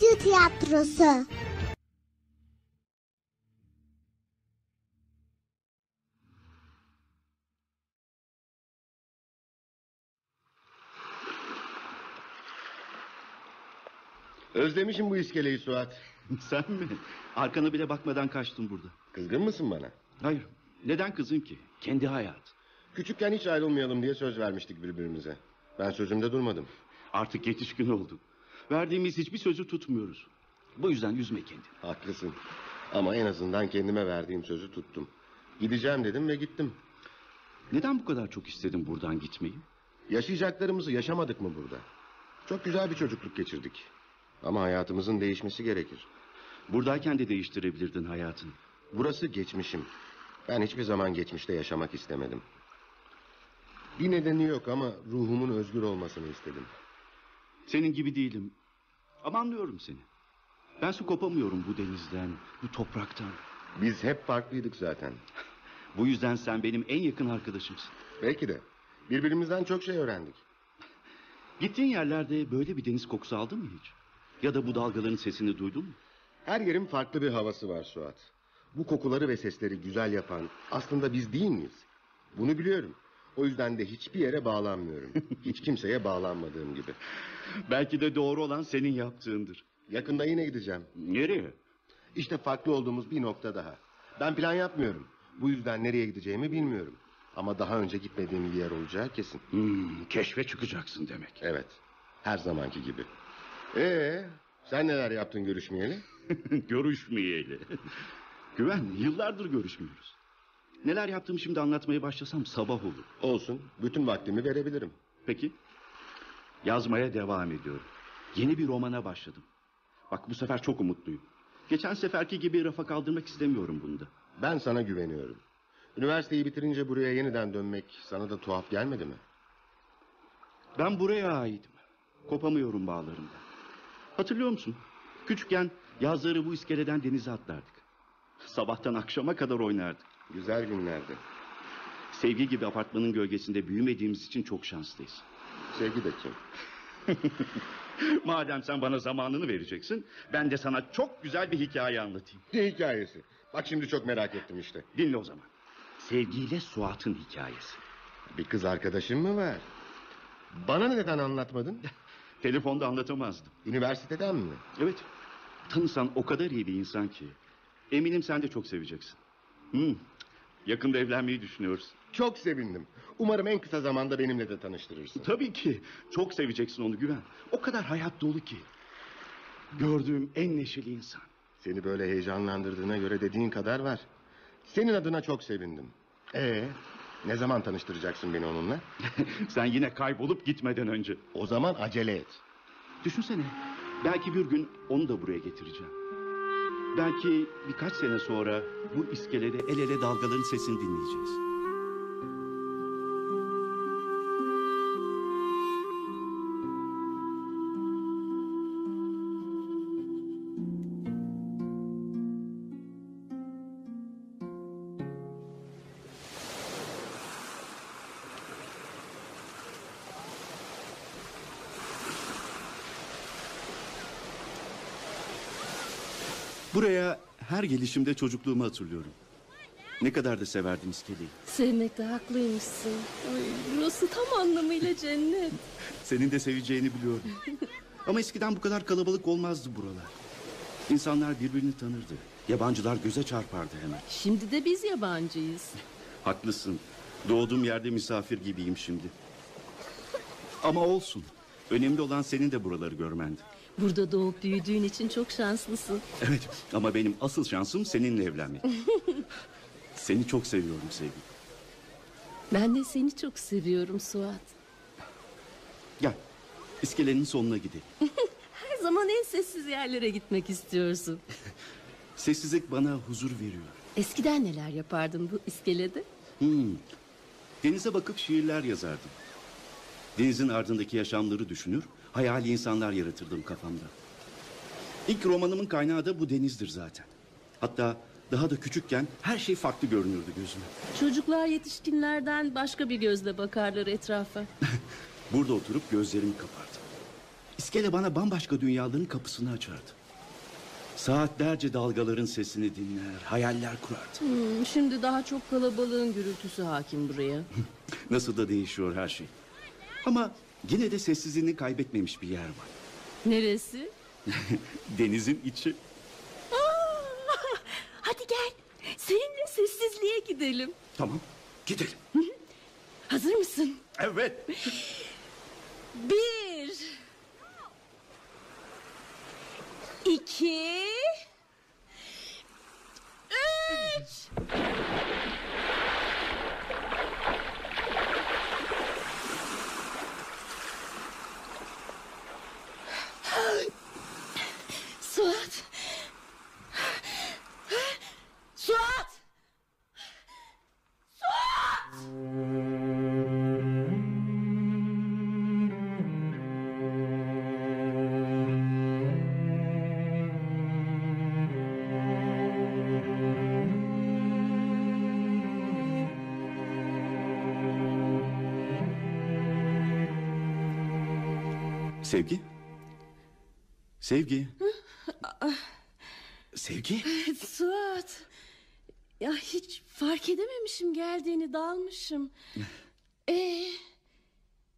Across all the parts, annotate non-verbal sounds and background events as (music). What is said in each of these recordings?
Radyo tiyatrosu. Özlemişim bu iskeleyi Suat. (laughs) Sen mi? Arkana bile bakmadan kaçtın burada. Kızgın mısın bana? Hayır. Neden kızın ki? Kendi hayat. Küçükken hiç ayrılmayalım diye söz vermiştik birbirimize. Ben sözümde durmadım. Artık yetişkin oldun. Verdiğimiz hiçbir sözü tutmuyoruz. Bu yüzden üzme kendini. Haklısın. Ama en azından kendime verdiğim sözü tuttum. Gideceğim dedim ve gittim. Neden bu kadar çok istedin buradan gitmeyi? Yaşayacaklarımızı yaşamadık mı burada? Çok güzel bir çocukluk geçirdik. Ama hayatımızın değişmesi gerekir. Buradayken de değiştirebilirdin hayatını. Burası geçmişim. Ben hiçbir zaman geçmişte yaşamak istemedim. Bir nedeni yok ama ruhumun özgür olmasını istedim. Senin gibi değilim. Ama anlıyorum seni. Ben su kopamıyorum bu denizden, bu topraktan. Biz hep farklıydık zaten. (laughs) Bu yüzden sen benim en yakın arkadaşımsın. Belki de. Birbirimizden çok şey öğrendik. Gittiğin yerlerde böyle bir deniz kokusu aldın mı hiç? Ya da bu dalgaların sesini duydun mu? Her yerin farklı bir havası var Suat. Bu kokuları ve sesleri güzel yapan aslında biz değil miyiz? Bunu biliyorum. O yüzden de hiçbir yere bağlanmıyorum. Hiç kimseye bağlanmadığım gibi. Belki de doğru olan senin yaptığındır. Yakında yine gideceğim. Nereye? İşte farklı olduğumuz bir nokta daha. Ben plan yapmıyorum. Bu yüzden nereye gideceğimi bilmiyorum. Ama daha önce gitmediğim bir yer olacağı kesin. Hmm, keşfe çıkacaksın demek. Evet. Her zamanki gibi. Ee, sen neler yaptın görüşmeyeli? (laughs) Görüşmeyeli. Güven, yıllardır görüşmüyoruz. Neler yaptığımı şimdi anlatmaya başlasam sabah olur. Olsun. Bütün vaktimi verebilirim. Peki. Yazmaya devam ediyorum. Yeni bir romana başladım. Bak bu sefer çok umutluyum. Geçen seferki gibi rafa kaldırmak istemiyorum bunda. Ben sana güveniyorum. Üniversiteyi bitirince buraya yeniden dönmek sana da tuhaf gelmedi mi? Ben buraya aitim. Kopamıyorum bağlarımdan. Hatırlıyor musun? Küçükken yazları bu iskeleden denize atlardık. Sabahtan akşama kadar oynardık. Güzel günlerdi. Sevgi gibi apartmanın gölgesinde büyümediğimiz için çok şanslıyız. Sevgi de kim? (laughs) Madem sen bana zamanını vereceksin, ben de sana çok güzel bir hikaye anlatayım. Ne hikayesi? Bak şimdi çok merak ettim işte. Dinle o zaman. Sevgiyle Suat'ın hikayesi. Bir kız arkadaşın mı var? Bana neden anlatmadın? (laughs) Telefonda anlatamazdım. Üniversiteden mi? Evet, tanısan o kadar iyi bir insan ki. Eminim sen de çok seveceksin. Hmm, yakında evlenmeyi düşünüyoruz. Çok sevindim. Umarım en kısa zamanda benimle de tanıştırırsın. Tabii ki. Çok seveceksin onu güven. O kadar hayat dolu ki. Gördüğüm en neşeli insan. Seni böyle heyecanlandırdığına göre dediğin kadar var. Senin adına çok sevindim. Ee, ne zaman tanıştıracaksın beni onunla? (laughs) Sen yine kaybolup gitmeden önce. O zaman acele et. Düşünsene. Belki bir gün onu da buraya getireceğim. Belki birkaç sene sonra bu iskelede el ele dalgaların sesini dinleyeceğiz. Her gelişimde çocukluğumu hatırlıyorum. Ne kadar da severdim iskeleyi. Sevmekte haklıymışsın. Ay, burası tam anlamıyla cennet. (laughs) Senin de seveceğini biliyorum. Ama eskiden bu kadar kalabalık olmazdı buralar. İnsanlar birbirini tanırdı. Yabancılar göze çarpardı hemen. Şimdi de biz yabancıyız. (laughs) Haklısın. Doğduğum yerde misafir gibiyim şimdi. Ama olsun. Önemli olan senin de buraları görmendi. Burada doğup büyüdüğün için çok şanslısın. Evet ama benim asıl şansım seninle evlenmek. (laughs) Seni çok seviyorum sevgilim. Ben de seni çok seviyorum Suat. Gel. İskelenin sonuna gidelim. (laughs) Her zaman en sessiz yerlere gitmek istiyorsun. (laughs) Sessizlik bana huzur veriyor. Eskiden neler yapardın bu iskelede? Hmm. Denize bakıp şiirler yazardım. Denizin ardındaki yaşamları düşünür, hayali insanlar yaratırdım kafamda. İlk romanımın kaynağı da bu denizdir zaten. Hatta daha da küçükken her şey farklı görünürdü gözüme. Çocuklar yetişkinlerden başka bir gözle bakarlar etrafa. (laughs) Burada oturup gözlerimi kapardım. İskele bana bambaşka dünyaların kapısını açardı. Saatlerce dalgaların sesini dinler, hayaller kurardı. Hmm, şimdi daha çok kalabalığın gürültüsü hakim buraya. (laughs) Nasıl da değişiyor her şey. Ama yine de sessizliğini kaybetmemiş bir yer var. Neresi? (laughs) Denizin içi. Hadi gel. Seninle sessizliğe gidelim. Tamam, gidelim. Hazır mısın? Evet. Bir. İki. Üç. Sevgi? Sevgi? Suat. Ya hiç fark edememişim geldiğini dalmışım. Ee,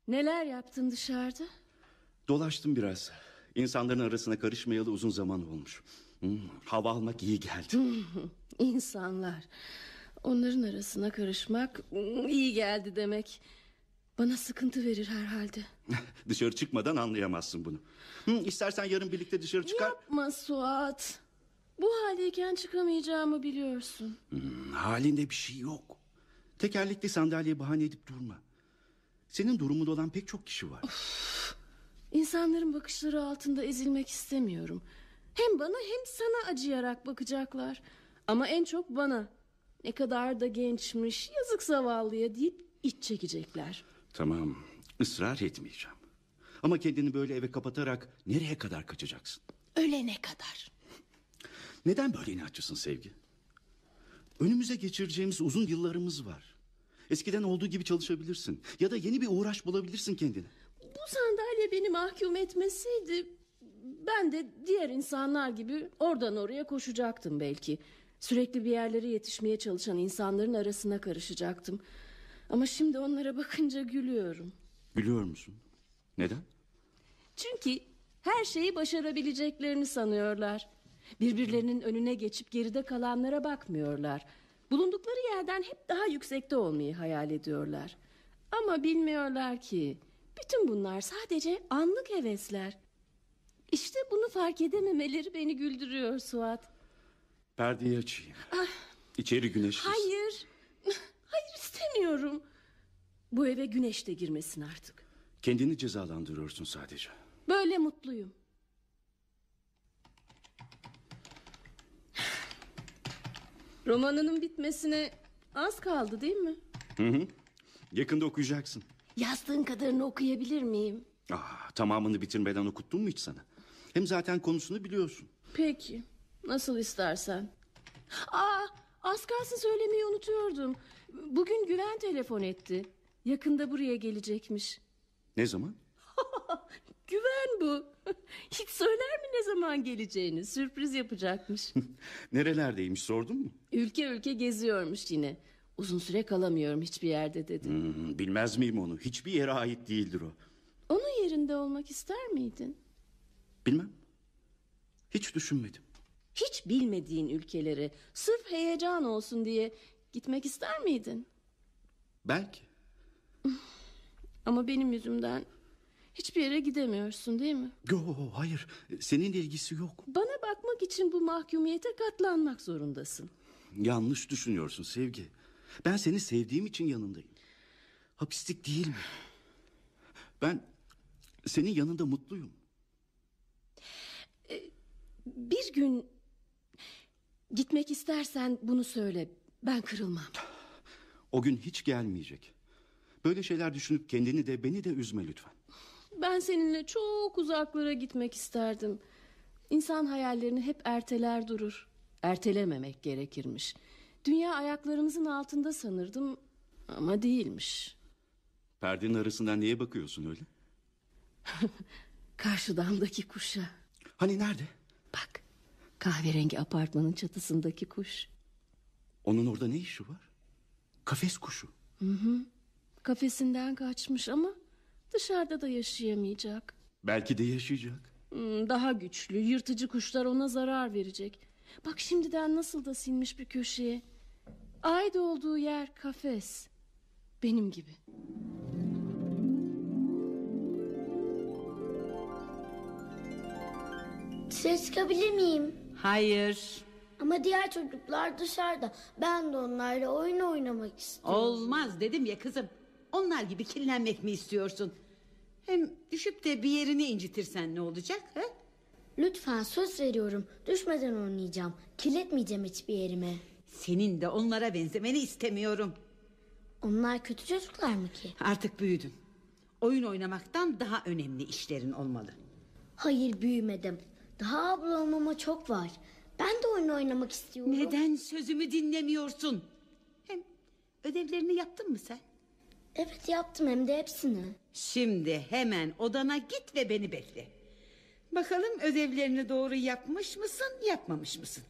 neler yaptın dışarıda? Dolaştım biraz. İnsanların arasına karışmayalı uzun zaman olmuş. Hmm, hava almak iyi geldi. (laughs) İnsanlar. Onların arasına karışmak mm, iyi geldi demek. Bana sıkıntı verir herhalde. (laughs) Dışarı çıkmadan anlayamazsın bunu. Hmm, istersen yarın birlikte dışarı çıkar. Yapma Suat. Bu haldeyken çıkamayacağımı biliyorsun. Hmm, halinde bir şey yok. Tekerlekli sandalye bahane edip durma. Senin durumunda olan pek çok kişi var. İnsanların bakışları altında ezilmek istemiyorum. Hem bana hem sana acıyarak bakacaklar. Ama en çok bana. Ne kadar da gençmiş, yazık zavallıya deyip iç çekecekler. Tamam, ısrar etmeyeceğim. Ama kendini böyle eve kapatarak nereye kadar kaçacaksın? Ölene kadar. Neden böyle inatçısın sevgi? Önümüze geçireceğimiz uzun yıllarımız var. Eskiden olduğu gibi çalışabilirsin. Ya da yeni bir uğraş bulabilirsin kendine. Bu sandalye beni mahkum etmeseydi... ...ben de diğer insanlar gibi oradan oraya koşacaktım belki. Sürekli bir yerlere yetişmeye çalışan insanların arasına karışacaktım. Ama şimdi onlara bakınca gülüyorum. Biliyor musun? Neden? Çünkü her şeyi başarabileceklerini sanıyorlar. Birbirlerinin önüne geçip geride kalanlara bakmıyorlar. Bulundukları yerden hep daha yüksekte olmayı hayal ediyorlar. Ama bilmiyorlar ki bütün bunlar sadece anlık hevesler. İşte bunu fark edememeleri beni güldürüyor Suat. Perdeyi açayım. İçeri güneş. Hayır. İstemiyorum. Bu eve güneş de girmesin artık. Kendini cezalandırıyorsun sadece. Böyle mutluyum. Romanının bitmesine az kaldı değil mi? Hı hı. Yakında okuyacaksın. Yazdığın kadarını okuyabilir miyim? Ah, tamamını bitirmeden okuttum mu hiç sana? Hem zaten konusunu biliyorsun. Peki. Nasıl istersen. Aa, az kalsın söylemeyi unutuyordum. Bugün Güven telefon etti. Yakında buraya gelecekmiş. Ne zaman? (laughs) Güven bu. (laughs) Hiç söyler mi ne zaman geleceğini? Sürpriz yapacakmış. (laughs) Nerelerdeymiş sordun mu? ülke ülke geziyormuş yine. Uzun süre kalamıyorum hiçbir yerde dedi. Hmm, bilmez miyim onu? Hiçbir yere ait değildir o. Onun yerinde olmak ister miydin? Bilmem. Hiç düşünmedim. Hiç bilmediğin ülkelere sırf heyecan olsun diye gitmek ister miydin? Belki. (laughs) Ama benim yüzümden hiçbir yere gidemiyorsun değil mi? Yo, hayır. Seninle ilgisi yok. Bana bakmak için bu mahkumiyete katlanmak zorundasın. Yanlış düşünüyorsun sevgi. Ben seni sevdiğim için yanındayım. Hapislik değil mi? Ben senin yanında mutluyum. Bir gün gitmek istersen bunu söyle. Ben kırılmam. O gün hiç gelmeyecek. Böyle şeyler düşünüp kendini de beni de üzme lütfen. Ben seninle çok uzaklara gitmek isterdim. İnsan hayallerini hep erteler durur. Ertelememek gerekirmiş. Dünya ayaklarımızın altında sanırdım ama değilmiş. Perdenin arasından niye bakıyorsun öyle? (laughs) Karşı damdaki kuşa. Hani nerede? Bak kahverengi apartmanın çatısındaki kuş. Onun orada ne işi var? Kafes kuşu. Kafesinden kaçmış ama dışarıda da yaşayamayacak. Belki de yaşayacak. Daha güçlü, yırtıcı kuşlar ona zarar verecek. Bak şimdiden nasıl da sinmiş bir köşeye. Ait olduğu yer kafes. Benim gibi. Dışarı çıkabilir miyim? Hayır. Ama diğer çocuklar dışarıda. Ben de onlarla oyun oynamak istiyorum. Olmaz dedim ya kızım. Onlar gibi kirlenmek mi istiyorsun? Hem düşüp de bir yerini incitirsen ne olacak? He? Lütfen söz veriyorum. Düşmeden oynayacağım. Kirletmeyeceğim hiçbir yerimi. Senin de onlara benzemeni istemiyorum. Onlar kötü çocuklar mı ki? Artık büyüdün. Oyun oynamaktan daha önemli işlerin olmalı. Hayır büyümedim. Daha abla olmama çok var. Ben de oyun oynamak istiyorum. Neden sözümü dinlemiyorsun? Hem ödevlerini yaptın mı sen? Evet yaptım hem de hepsini. Şimdi hemen odana git ve beni bekle. Bakalım ödevlerini doğru yapmış mısın, yapmamış mısın?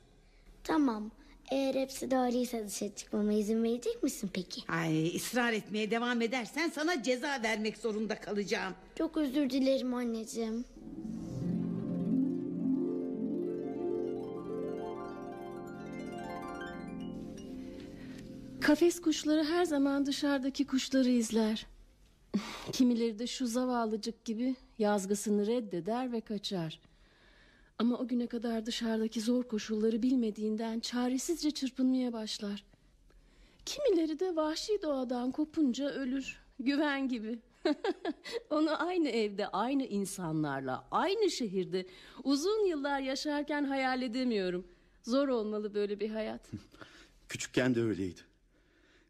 Tamam. Eğer hepsi doğruysa dışarı çıkmama izin verecek misin peki? Ay ısrar etmeye devam edersen sana ceza vermek zorunda kalacağım. Çok özür dilerim anneciğim. Kafes kuşları her zaman dışarıdaki kuşları izler. (laughs) Kimileri de şu zavallıcık gibi yazgısını reddeder ve kaçar. Ama o güne kadar dışarıdaki zor koşulları bilmediğinden çaresizce çırpınmaya başlar. Kimileri de vahşi doğadan kopunca ölür. Güven gibi. (laughs) Onu aynı evde, aynı insanlarla, aynı şehirde uzun yıllar yaşarken hayal edemiyorum. Zor olmalı böyle bir hayat. (laughs) Küçükken de öyleydi.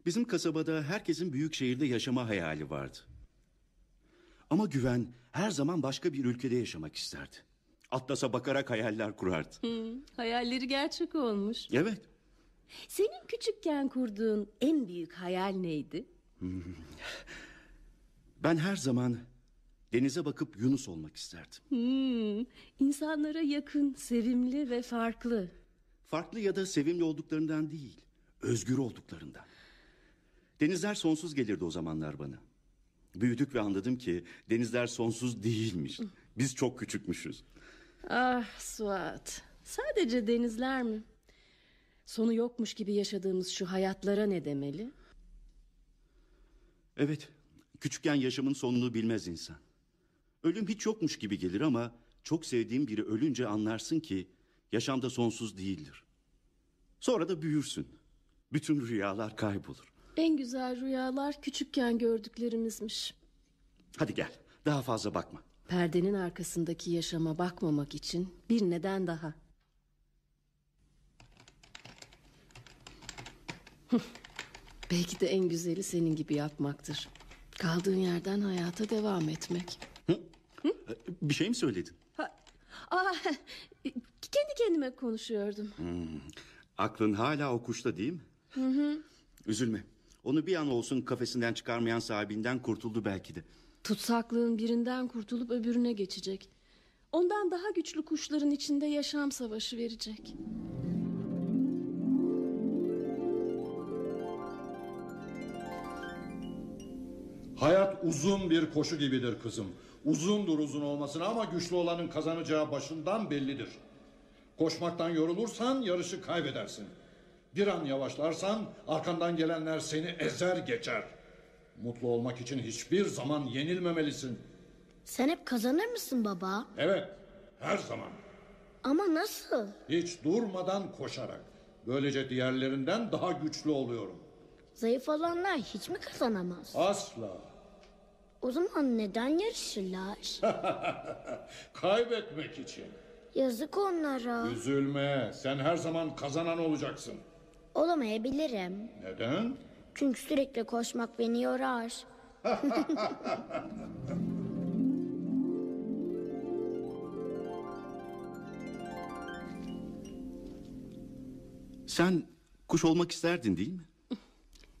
Bizim kasabada herkesin büyük şehirde yaşama hayali vardı. Ama güven her zaman başka bir ülkede yaşamak isterdi. Atlasa bakarak hayaller kurardı. Hı, hayalleri gerçek olmuş. Evet. Senin küçükken kurduğun en büyük hayal neydi? Ben her zaman denize bakıp Yunus olmak isterdim. Hmm, insanlara yakın, sevimli ve farklı. Farklı ya da sevimli olduklarından değil, özgür olduklarından. Denizler sonsuz gelirdi o zamanlar bana. Büyüdük ve anladım ki denizler sonsuz değilmiş. Biz çok küçükmüşüz. Ah Suat, sadece denizler mi? Sonu yokmuş gibi yaşadığımız şu hayatlara ne demeli? Evet, küçükken yaşamın sonunu bilmez insan. Ölüm hiç yokmuş gibi gelir ama çok sevdiğin biri ölünce anlarsın ki yaşamda sonsuz değildir. Sonra da büyürsün. Bütün rüyalar kaybolur. En güzel rüyalar küçükken gördüklerimizmiş. Hadi gel, daha fazla bakma. Perdenin arkasındaki yaşama bakmamak için bir neden daha. (laughs) Belki de en güzeli senin gibi yapmaktır. Kaldığın yerden hayata devam etmek. Bir şey mi söyledin? Ha, aa, kendi kendime konuşuyordum. Aklın hala o kuşta değil mi? Hı hı. Üzülme. Onu bir an olsun kafesinden çıkarmayan sahibinden kurtuldu belki de. Tutsaklığın birinden kurtulup öbürüne geçecek. Ondan daha güçlü kuşların içinde yaşam savaşı verecek. Hayat uzun bir koşu gibidir kızım. Uzundur uzun olmasına ama güçlü olanın kazanacağı başından bellidir. Koşmaktan yorulursan yarışı kaybedersin. Bir an yavaşlarsan arkandan gelenler seni ezer geçer. Mutlu olmak için hiçbir zaman yenilmemelisin. Sen hep kazanır mısın baba? Evet, her zaman. Ama nasıl? Hiç durmadan koşarak. Böylece diğerlerinden daha güçlü oluyorum. Zayıf olanlar hiç mi kazanamaz? Asla. O zaman neden yarışırlar? (laughs) Kaybetmek için. Yazık onlara. Üzülme, sen her zaman kazanan olacaksın. Olamayabilirim. Neden? Çünkü sürekli koşmak beni yorar. (laughs) Sen kuş olmak isterdin değil mi?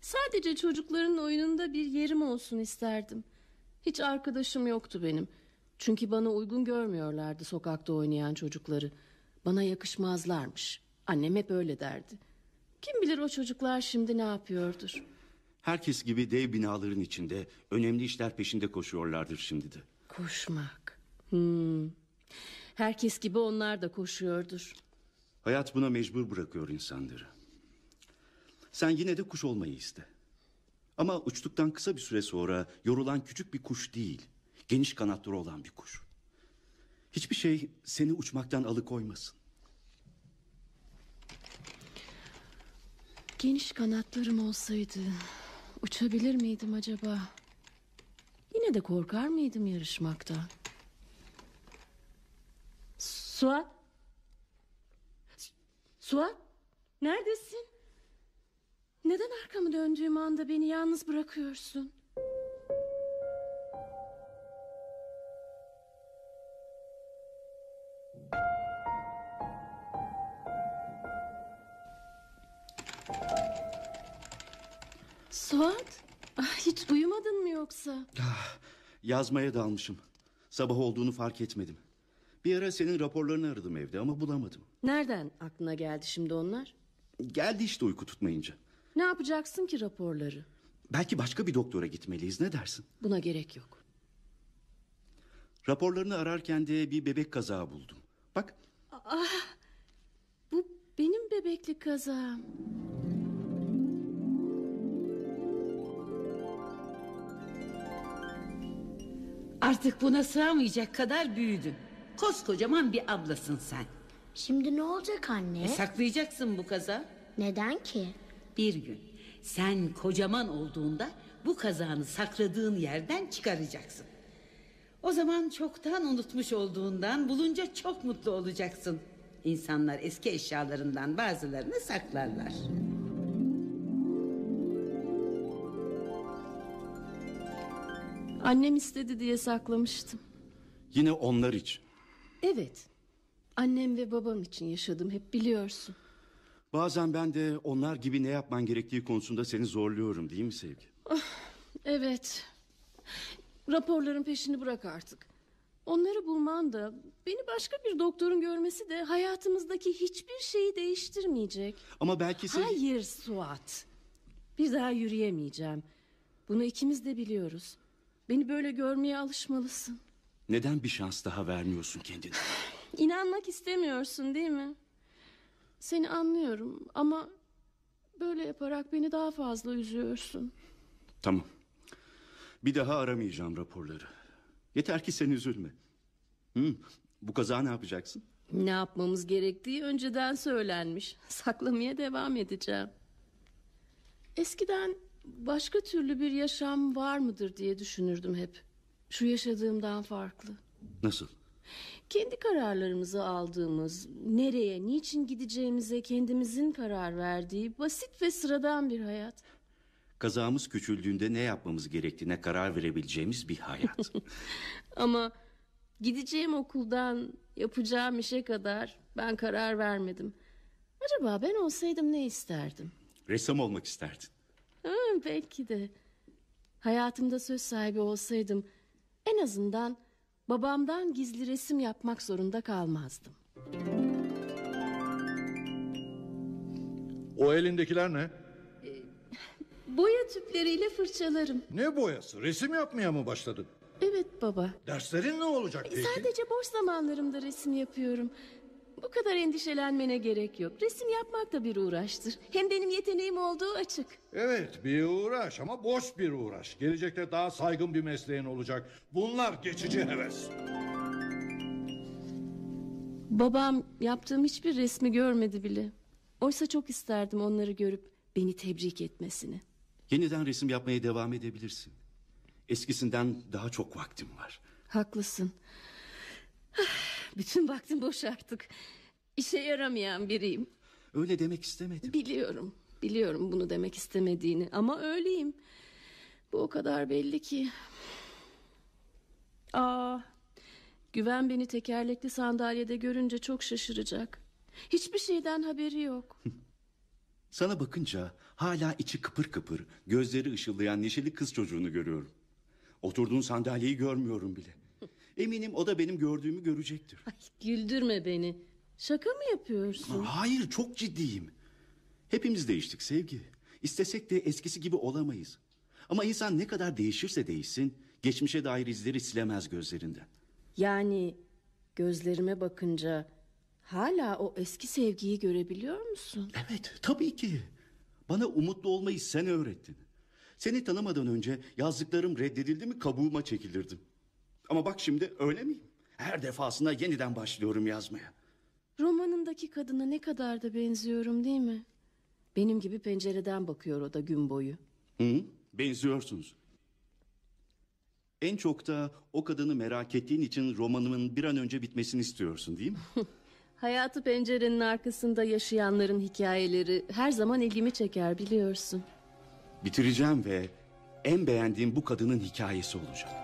Sadece çocukların oyununda bir yerim olsun isterdim. Hiç arkadaşım yoktu benim. Çünkü bana uygun görmüyorlardı sokakta oynayan çocukları. Bana yakışmazlarmış. Annem hep öyle derdi. Kim bilir o çocuklar şimdi ne yapıyordur. Herkes gibi dev binaların içinde önemli işler peşinde koşuyorlardır şimdi de. Koşmak. Hmm. Herkes gibi onlar da koşuyordur. Hayat buna mecbur bırakıyor insanları. Sen yine de kuş olmayı iste. Ama uçtuktan kısa bir süre sonra yorulan küçük bir kuş değil, geniş kanatları olan bir kuş. Hiçbir şey seni uçmaktan alıkoymasın. Geniş kanatlarım olsaydı uçabilir miydim acaba? Yine de korkar mıydım yarışmaktan? Suat? Suat? Neredesin? Neden arkamı döndüğüm anda beni yalnız bırakıyorsun? Uyumadın mı yoksa? Yazmaya dalmışım. Sabah olduğunu fark etmedim. Bir ara senin raporlarını aradım evde ama bulamadım. Nereden aklına geldi şimdi onlar? Geldi işte uyku tutmayınca. Ne yapacaksın ki raporları? Belki başka bir doktora gitmeliyiz ne dersin? Buna gerek yok. Raporlarını ararken de bir bebek kazağı buldum. Bak Bu benim bebeklik kazağım. Artık buna sığamayacak kadar büyüdün. Koskocaman bir ablasın sen. Şimdi ne olacak anne? E, saklayacaksın bu kaza. Neden ki? Bir gün sen kocaman olduğunda bu kazağını sakladığın yerden çıkaracaksın. O zaman çoktan unutmuş olduğundan bulunca çok mutlu olacaksın. İnsanlar eski eşyalarından bazılarını saklarlar. Annem istedi diye saklamıştım. yine onlar için. Evet. Annem ve babam için yaşadım hep biliyorsun. Bazen ben de onlar gibi ne yapman gerektiği konusunda seni zorluyorum değil mi Sevgi? Evet. Raporların peşini bırak artık. Onları bulman da beni başka bir doktorun görmesi de hayatımızdaki hiçbir şeyi değiştirmeyecek. Ama belki Sevgi... Hayır Suat. Bir daha yürüyemeyeceğim. Bunu ikimiz de biliyoruz. Beni böyle görmeye alışmalısın. Neden bir şans daha vermiyorsun kendine? (sighs) İnanmak istemiyorsun değil mi? Seni anlıyorum ama böyle yaparak beni daha fazla üzüyorsun. Tamam. Bir daha aramayacağım raporları. Yeter ki sen üzülme. Hı, bu kaza ne yapacaksın? Ne yapmamız gerektiği önceden söylenmiş. Saklamaya devam edeceğim. Eskiden başka türlü bir yaşam var mıdır diye düşünürdüm hep. Şu yaşadığımdan farklı. Nasıl? Kendi kararlarımızı aldığımız, nereye, niçin gideceğimize kendimizin karar verdiği basit ve sıradan bir hayat. Kazamız küçüldüğünde ne yapmamız gerektiğine karar verebileceğimiz bir hayat. (laughs) Ama gideceğim okuldan yapacağım işe kadar ben karar vermedim. Acaba ben olsaydım ne isterdim? Ressam olmak isterdin. Hı, belki de. Hayatımda söz sahibi olsaydım en azından babamdan gizli resim yapmak zorunda kalmazdım. O elindekiler ne? Boya tüpleriyle fırçalarım. Ne boyası? Resim yapmaya mı başladın? Evet baba. Derslerin ne olacak peki? Sadece boş zamanlarımda resim yapıyorum. Bu kadar endişelenmene gerek yok. Resim yapmak da bir uğraştır. Hem benim yeteneğim olduğu açık. Evet bir uğraş ama boş bir uğraş. Gelecekte daha saygın bir mesleğin olacak. Bunlar geçici heves. Babam yaptığım hiçbir resmi görmedi bile. Oysa çok isterdim onları görüp beni tebrik etmesini. Yeniden resim yapmaya devam edebilirsin. Eskisinden daha çok vaktim var. Haklısın. (sighs) Bütün vaktim boş artık. İşe yaramayan biriyim. Öyle demek istemedim. Biliyorum. Biliyorum bunu demek istemediğini ama öyleyim. Bu o kadar belli ki. Aa, Güven beni tekerlekli sandalyede görünce çok şaşıracak. Hiçbir şeyden haberi yok. (laughs) Sana bakınca hala içi kıpır kıpır, gözleri ışıldayan neşeli kız çocuğunu görüyorum. Oturduğun sandalyeyi görmüyorum bile. Eminim o da benim gördüğümü görecektir. Ay, güldürme beni. Şaka mı yapıyorsun? Hayır çok ciddiyim. Hepimiz değiştik sevgi. İstesek de eskisi gibi olamayız. Ama insan ne kadar değişirse değişsin geçmişe dair izleri silemez gözlerinden. Yani gözlerime bakınca hala o eski sevgiyi görebiliyor musun? Evet tabii ki. Bana umutlu olmayı sen öğrettin. Seni tanımadan önce yazdıklarım reddedildi mi kabuğuma çekilirdim. Ama bak şimdi öyle miyim? Her defasında yeniden başlıyorum yazmaya. Romanındaki kadına ne kadar da benziyorum değil mi? Benim gibi pencereden bakıyor o da gün boyu. Hı? Benziyorsunuz. En çok da o kadını merak ettiğin için romanımın bir an önce bitmesini istiyorsun değil mi? (laughs) Hayatı pencerenin arkasında yaşayanların hikayeleri her zaman ilgimi çeker biliyorsun. Bitireceğim ve en beğendiğim bu kadının hikayesi olacak.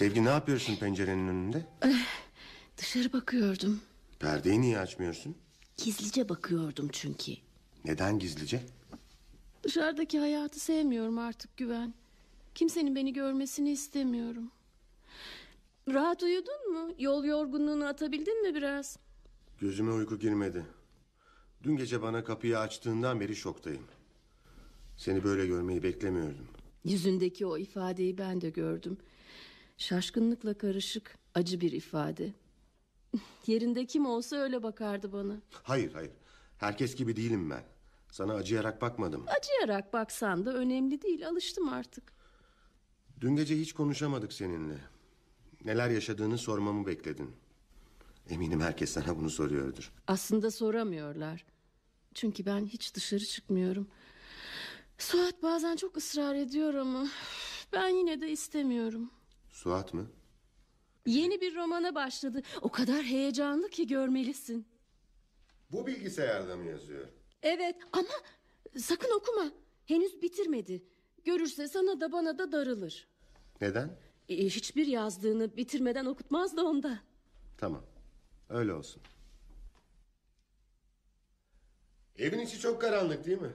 Sevgi ne yapıyorsun pencerenin önünde? Dışarı bakıyordum. Perdeyi niye açmıyorsun? Gizlice bakıyordum çünkü. Neden gizlice? Dışarıdaki hayatı sevmiyorum artık Güven. Kimsenin beni görmesini istemiyorum. Rahat uyudun mu? Yol yorgunluğunu atabildin mi biraz? Gözüme uyku girmedi. Dün gece bana kapıyı açtığından beri şoktayım. Seni böyle görmeyi beklemiyordum. Yüzündeki o ifadeyi ben de gördüm. Şaşkınlıkla karışık acı bir ifade. (laughs) Yerinde kim olsa öyle bakardı bana. Hayır hayır. Herkes gibi değilim ben. Sana acıyarak bakmadım. Acıyarak baksan da önemli değil alıştım artık. Dün gece hiç konuşamadık seninle. Neler yaşadığını sormamı bekledin. Eminim herkes sana bunu soruyordur. Aslında soramıyorlar. Çünkü ben hiç dışarı çıkmıyorum. Suat bazen çok ısrar ediyor ama ben yine de istemiyorum. Suat mı? Yeni bir romana başladı. O kadar heyecanlı ki görmelisin. Bu bilgisayarda mı yazıyor? Evet ama sakın okuma. Henüz bitirmedi. Görürse sana da bana da darılır. Neden? E, hiçbir yazdığını bitirmeden okutmaz da onda. Tamam. Öyle olsun. Evin içi çok karanlık değil mi?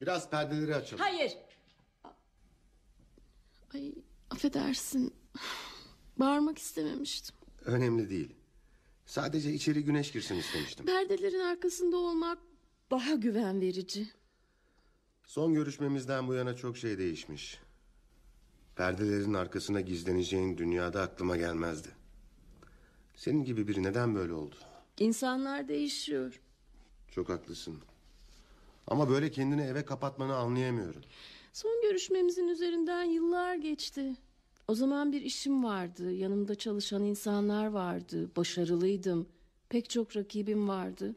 Biraz perdeleri açalım. Hayır. Ay affedersin. Bağırmak istememiştim. Önemli değil. Sadece içeri güneş girsin istemiştim. Perdelerin arkasında olmak daha güven verici. Son görüşmemizden bu yana çok şey değişmiş. Perdelerin arkasına gizleneceğin dünyada aklıma gelmezdi. Senin gibi biri neden böyle oldu? İnsanlar değişiyor. Çok haklısın. Ama böyle kendini eve kapatmanı anlayamıyorum. Son görüşmemizin üzerinden yıllar geçti. O zaman bir işim vardı. Yanımda çalışan insanlar vardı. Başarılıydım. Pek çok rakibim vardı.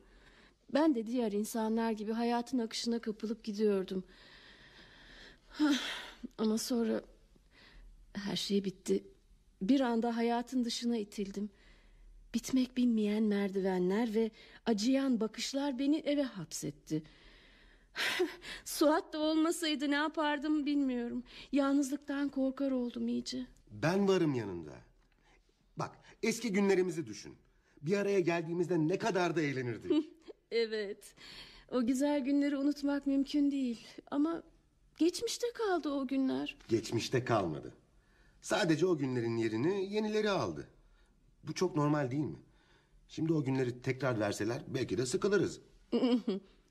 Ben de diğer insanlar gibi hayatın akışına kapılıp gidiyordum. Ama sonra her şey bitti. Bir anda hayatın dışına itildim. Bitmek bilmeyen merdivenler ve acıyan bakışlar beni eve hapsetti. (laughs) Suat da olmasaydı ne yapardım bilmiyorum. Yalnızlıktan korkar oldum iyice. Ben varım yanında. Bak eski günlerimizi düşün. Bir araya geldiğimizde ne kadar da eğlenirdik. (laughs) Evet. O güzel günleri unutmak mümkün değil. Ama geçmişte kaldı o günler. Geçmişte kalmadı. Sadece o günlerin yerini yenileri aldı. Bu çok normal değil mi? Şimdi o günleri tekrar verseler belki de sıkılırız. (laughs)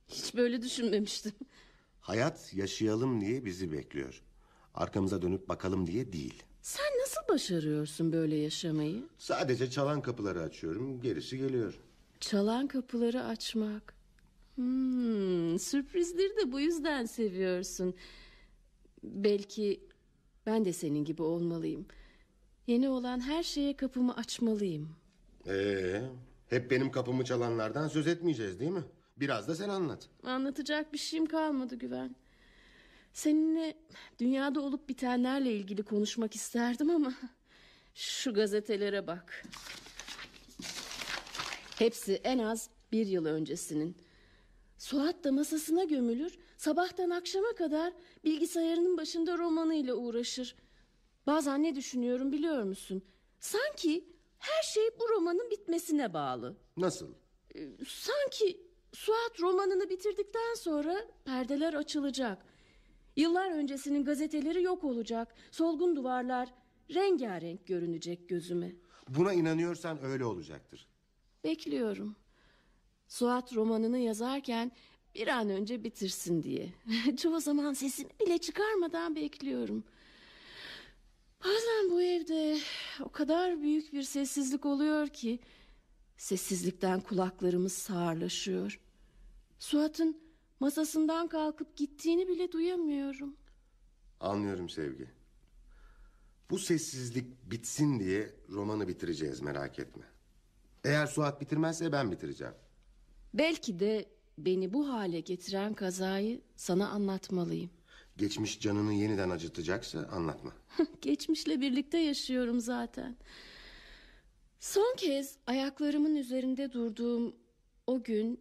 Hiç böyle düşünmemiştim. Hayat yaşayalım diye bizi bekliyor. Arkamıza dönüp bakalım diye değil. Sen nasıl başarıyorsun böyle yaşamayı? Sadece çalan kapıları açıyorum, gerisi geliyor. Çalan kapıları açmak. Hmm, sürprizleri de bu yüzden seviyorsun. Belki ben de senin gibi olmalıyım. Yeni olan her şeye kapımı açmalıyım. Ee, hep benim kapımı çalanlardan söz etmeyeceğiz değil mi? Biraz da sen anlat. Anlatacak bir şeyim kalmadı Güven. Seninle dünyada olup bitenlerle ilgili konuşmak isterdim ama şu gazetelere bak. Hepsi en az bir yıl öncesinin. Suat da masasına gömülür, sabahtan akşama kadar bilgisayarının başında romanıyla uğraşır. Bazen ne düşünüyorum biliyor musun? Sanki her şey bu romanın bitmesine bağlı. Nasıl? Sanki Suat romanını bitirdikten sonra perdeler açılacak. Yıllar öncesinin gazeteleri yok olacak. Solgun duvarlar rengarenk görünecek gözüme. Buna inanıyorsan öyle olacaktır. Bekliyorum. Suat romanını yazarken bir an önce bitirsin diye. (laughs) Çoğu zaman sesini bile çıkarmadan bekliyorum. Bazen bu evde o kadar büyük bir sessizlik oluyor ki sessizlikten kulaklarımız sağırlaşıyor. Suat'ın masasından kalkıp gittiğini bile duyamıyorum. Anlıyorum sevgi. Bu sessizlik bitsin diye romanı bitireceğiz merak etme. Eğer Suat bitirmezse ben bitireceğim. Belki de beni bu hale getiren kazayı sana anlatmalıyım. Geçmiş canını yeniden acıtacaksa anlatma. (laughs) Geçmişle birlikte yaşıyorum zaten. Son kez ayaklarımın üzerinde durduğum o gün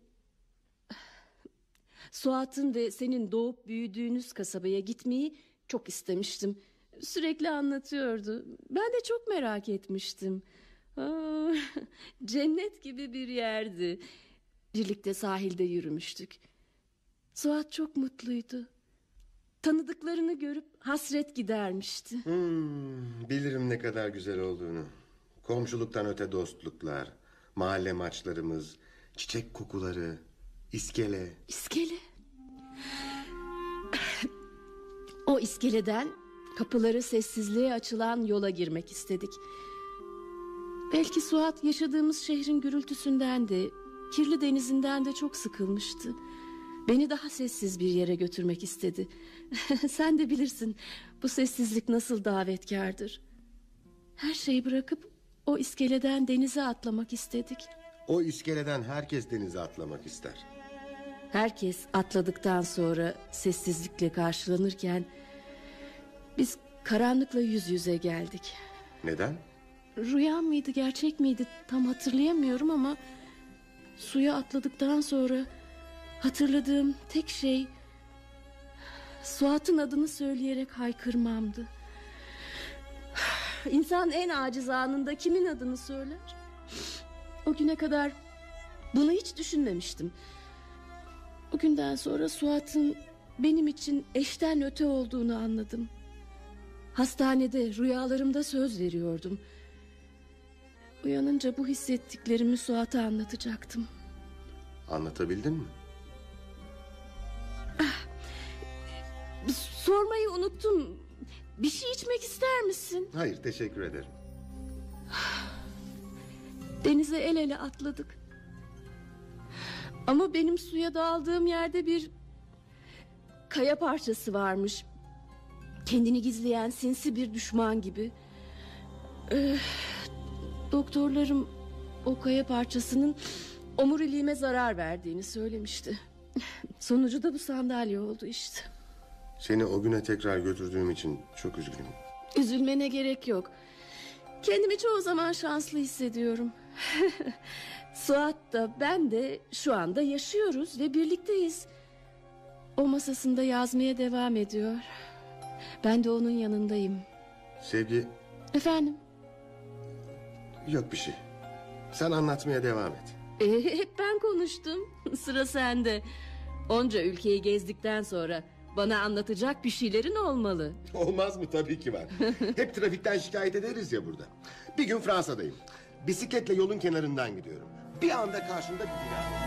Suat'ın ve senin doğup büyüdüğünüz kasabaya gitmeyi çok istemiştim. Sürekli anlatıyordu. Ben de çok merak etmiştim. Aa, (laughs) cennet gibi bir yerdi. Birlikte sahilde yürümüştük. Suat çok mutluydu. Tanıdıklarını görüp hasret gidermişti. Hmm, bilirim ne kadar güzel olduğunu. Komşuluktan öte dostluklar, mahalle maçlarımız, çiçek kokuları, iskele. İskele. O iskeleden kapıları sessizliğe açılan yola girmek istedik. Belki Suat yaşadığımız şehrin gürültüsünden de, kirli denizinden de çok sıkılmıştı. Beni daha sessiz bir yere götürmek istedi. (laughs) Sen de bilirsin bu sessizlik nasıl davetkardır. Her şeyi bırakıp o iskeleden denize atlamak istedik. O iskeleden herkes denize atlamak ister. Herkes atladıktan sonra sessizlikle karşılanırken biz karanlıkla yüz yüze geldik. Neden? Rüya mıydı gerçek miydi tam hatırlayamıyorum ama suya atladıktan sonra hatırladığım tek şey Suat'ın adını söyleyerek haykırmamdı. İnsan en aciz anında kimin adını söyler? O güne kadar bunu hiç düşünmemiştim. O günden sonra Suat'ın benim için eşten öte olduğunu anladım. Hastanede rüyalarımda söz veriyordum. Uyanınca bu hissettiklerimi Suat'a anlatacaktım. Anlatabildin mi? Sormayı unuttum. Bir şey içmek ister misin? Hayır teşekkür ederim. Denize el ele atladık. Ama benim suya daldığım yerde bir kaya parçası varmış. Kendini gizleyen sinsi bir düşman gibi. Ee, doktorlarım o kaya parçasının omuriliğime zarar verdiğini söylemişti. Sonucu da bu sandalye oldu işte. Seni o güne tekrar götürdüğüm için çok üzgünüm. Üzülmene gerek yok. Kendimi çoğu zaman şanslı hissediyorum. (laughs) Suat da ben de şu anda yaşıyoruz ve birlikteyiz. O masasında yazmaya devam ediyor. Ben de onun yanındayım. Sevgi Efendim? yok bir şey. Sen anlatmaya devam et. Ee, hep ben konuştum. (laughs) Sıra sende. Onca ülkeyi gezdikten sonra bana anlatacak bir şeylerin olmalı. Olmaz mı? Tabii ki var. (laughs) Hep trafikten şikayet ederiz ya burada. Bir gün Fransa'dayım. Bisikletle yolun kenarından gidiyorum. Bir anda karşımda bir bina.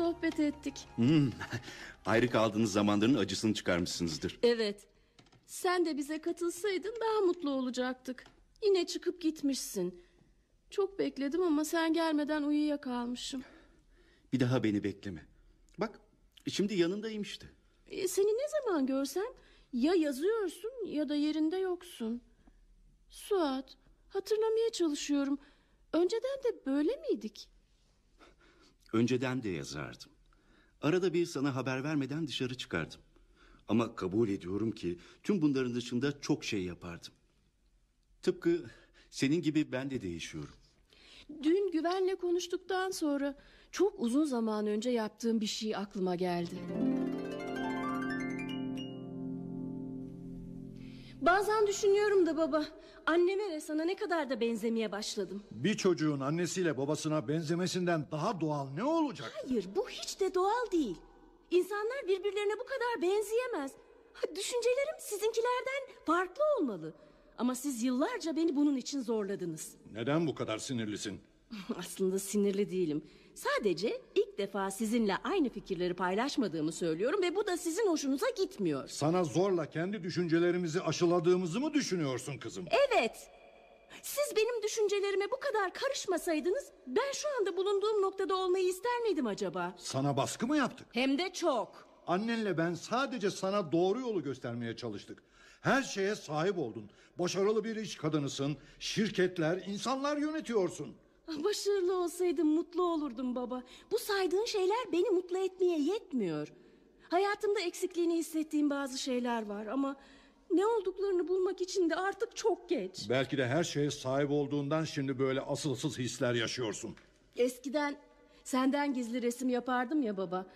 Sohbet ettik. Hmm, (laughs) ayrı kaldığınız zamanların acısını çıkarmışsınızdır. Evet. Sen de bize katılsaydın daha mutlu olacaktık. Yine çıkıp gitmişsin. Çok bekledim ama sen gelmeden uyuyakalmışım. Bir daha beni bekleme. Bak şimdi yanındayım işte. E, seni ne zaman görsem ya yazıyorsun ya da yerinde yoksun. Suat, hatırlamaya çalışıyorum. Önceden de böyle miydik? Önceden de yazardım. Arada bir sana haber vermeden dışarı çıkardım. Ama kabul ediyorum ki tüm bunların dışında çok şey yapardım. Tıpkı senin gibi ben de değişiyorum. Dün güvenle konuştuktan sonra çok uzun zaman önce yaptığım bir şey aklıma geldi. Bazen düşünüyorum da baba, anneme ve sana ne kadar da benzemeye başladım. Bir çocuğun annesiyle babasına benzemesinden daha doğal ne olacak? Hayır, bu hiç de doğal değil. İnsanlar birbirlerine bu kadar benzeyemez. Düşüncelerim sizinkilerden farklı olmalı. Ama siz yıllarca beni bunun için zorladınız. Neden bu kadar sinirlisin? (laughs) Aslında sinirli değilim. Sadece ilk defa sizinle aynı fikirleri paylaşmadığımı söylüyorum ve bu da sizin hoşunuza gitmiyor. Sana zorla kendi düşüncelerimizi aşıladığımızı mı düşünüyorsun kızım? Evet. Siz benim düşüncelerime bu kadar karışmasaydınız ben şu anda bulunduğum noktada olmayı ister miydim acaba? Sana baskı mı yaptık? Hem de çok. Annenle ben sadece sana doğru yolu göstermeye çalıştık. Her şeye sahip oldun. Başarılı bir iş kadınısın. Şirketler, insanlar yönetiyorsun. Başarılı olsaydım mutlu olurdum baba. Bu saydığın şeyler beni mutlu etmeye yetmiyor. Hayatımda eksikliğini hissettiğim bazı şeyler var ama ne olduklarını bulmak için de artık çok geç. Belki de her şeye sahip olduğundan şimdi böyle asılsız hisler yaşıyorsun. Eskiden senden gizli resim yapardım ya baba.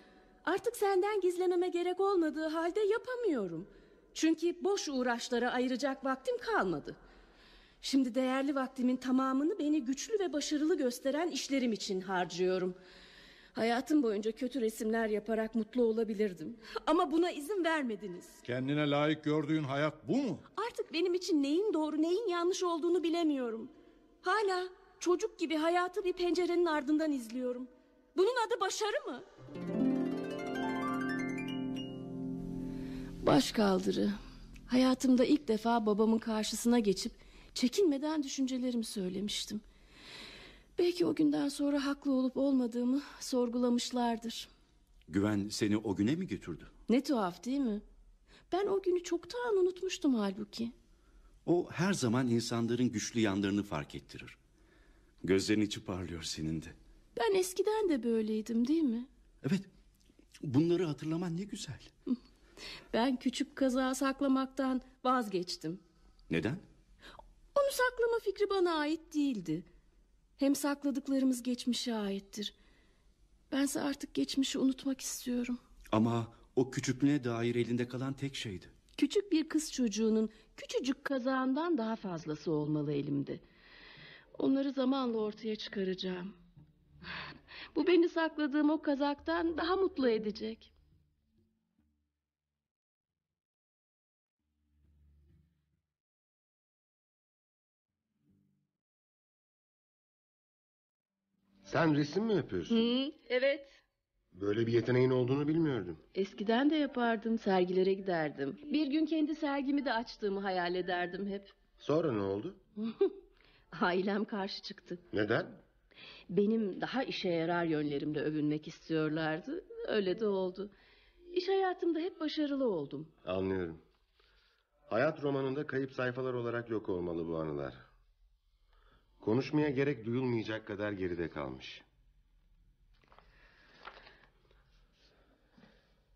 Artık senden gizlememe gerek olmadığı halde yapamıyorum. Çünkü boş uğraşlara ayıracak vaktim kalmadı. Şimdi değerli vaktimin tamamını beni güçlü ve başarılı gösteren işlerim için harcıyorum. Hayatım boyunca kötü resimler yaparak mutlu olabilirdim. Ama buna izin vermediniz. Kendine layık gördüğün hayat bu mu? Artık benim için neyin doğru neyin yanlış olduğunu bilemiyorum. Hala çocuk gibi hayatı bir pencerenin ardından izliyorum. Bunun adı başarı mı? Başkaldırı. Hayatımda ilk defa babamın karşısına geçip çekinmeden düşüncelerimi söylemiştim. Belki o günden sonra haklı olup olmadığımı sorgulamışlardır. Güven seni o güne mi götürdü? Ne tuhaf değil mi? Ben o günü çoktan unutmuştum halbuki. O her zaman insanların güçlü yanlarını fark ettirir. Gözlerin içi parlıyor senin de. Ben eskiden de böyleydim değil mi? Evet, bunları hatırlaman ne güzel. Ben küçük kaza saklamaktan vazgeçtim. Neden? Onu saklama fikri bana ait değildi. Hem sakladıklarımız geçmişe aittir. Bense artık geçmişi unutmak istiyorum. Ama o küçüklüğüne dair elinde kalan tek şeydi. Küçük bir kız çocuğunun küçücük kazağından daha fazlası olmalı elimde. Onları zamanla ortaya çıkaracağım. Bu beni sakladığım o kazaktan daha mutlu edecek. Sen resim mi yapıyorsun? Hı, evet. Böyle bir yeteneğin olduğunu bilmiyordum. Eskiden de yapardım, sergilere giderdim. Bir gün kendi sergimi de açtığımı hayal ederdim hep. Sonra ne oldu? (laughs) Ailem karşı çıktı. Neden? Benim daha işe yarar yönlerimle övünmek istiyorlardı. Öyle de oldu. İş hayatımda hep başarılı oldum. Anlıyorum. Hayat romanında kayıp sayfalar olarak yok olmalı bu anılar. Konuşmaya gerek duyulmayacak kadar geride kalmış.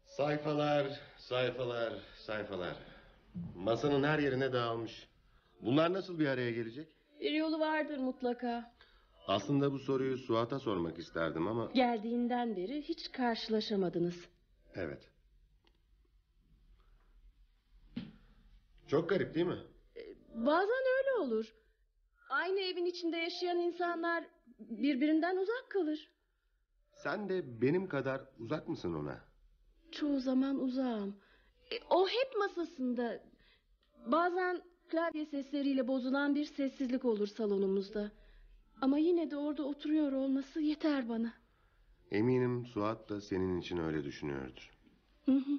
Sayfalar, sayfalar, sayfalar. Masanın her yerine dağılmış. Bunlar nasıl bir araya gelecek? Bir yolu vardır mutlaka. Aslında bu soruyu Suat'a sormak isterdim ama... Geldiğinden beri hiç karşılaşamadınız. Evet. Çok garip değil mi? Bazen öyle olur. Aynı evin içinde yaşayan insanlar birbirinden uzak kalır. Sen de benim kadar uzak mısın ona? Çoğu zaman uzağım. E, o hep masasında. Bazen klavye sesleriyle bozulan bir sessizlik olur salonumuzda. Ama yine de orada oturuyor olması yeter bana. Eminim Suat da senin için öyle düşünüyordur. Hı hı.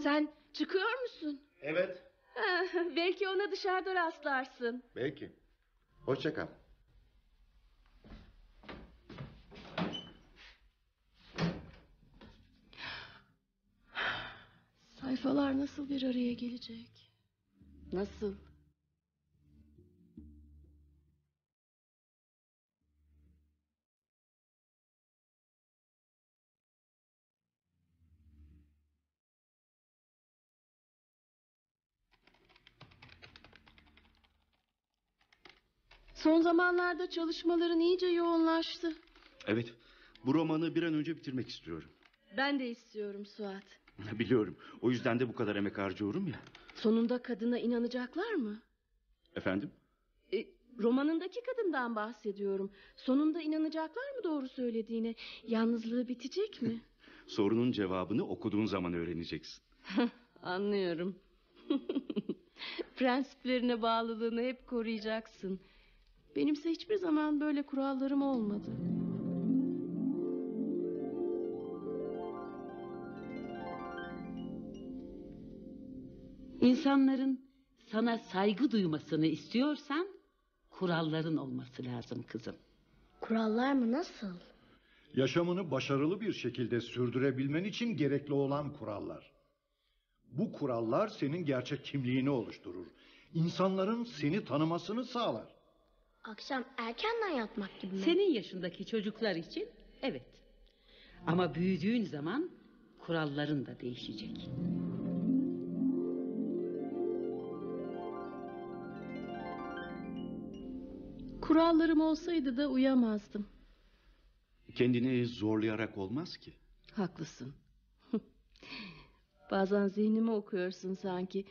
Sen çıkıyor musun? Evet. (laughs) Belki ona dışarıda rastlarsın. Belki. Hoşça kal. Sayfalar nasıl bir araya gelecek? Nasıl? Son zamanlarda çalışmaların iyice yoğunlaştı. Evet, bu romanı bir an önce bitirmek istiyorum. Ben de istiyorum Suat. (laughs) Biliyorum, o yüzden de bu kadar emek harcıyorum ya. Sonunda kadına inanacaklar mı? Efendim? E, romanındaki kadından bahsediyorum. Sonunda inanacaklar mı doğru söylediğine? Yalnızlığı bitecek mi? (laughs) Sorunun cevabını okuduğun zaman öğreneceksin. (laughs) Anlıyorum. Prensiplerine bağlılığını hep koruyacaksın. Benimse hiçbir zaman böyle kurallarım olmadı. İnsanların sana saygı duymasını istiyorsan kuralların olması lazım kızım. Kurallar mı nasıl? Yaşamını başarılı bir şekilde sürdürebilmen için gerekli olan kurallar. Bu kurallar senin gerçek kimliğini oluşturur. İnsanların seni tanımasını sağlar. Akşam erkenden yatmak gibi mi? Senin yaşındaki çocuklar için evet. Ama büyüdüğün zaman kuralların da değişecek. Kurallarım olsaydı da uyamazdım. Kendini zorlayarak olmaz ki. Haklısın. (laughs) Bazen zihnimi okuyorsun sanki.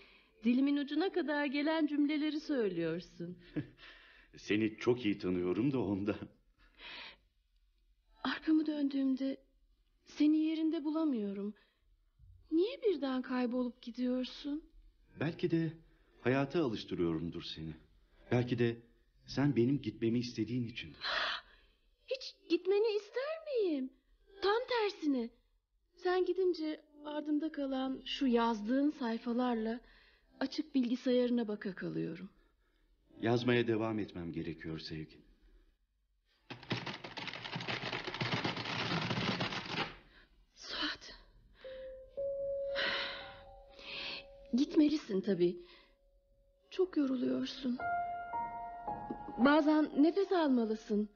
Dilimin ucuna kadar gelen cümleleri söylüyorsun. (laughs) Seni çok iyi tanıyorum da onda. Arkamı döndüğümde seni yerinde bulamıyorum. Niye birden kaybolup gidiyorsun? Belki de hayata alıştırıyorumdur seni. Belki de sen benim gitmemi istediğin içindir. (gasps) Hiç gitmeni ister miyim? Tam tersine. Sen gidince ardımda kalan şu yazdığın sayfalarla açık bilgisayarına baka kalıyorum. Yazmaya devam etmem gerekiyor sevgi. Suat. Gitmelisin tabii. Çok yoruluyorsun. Bazen nefes almalısın.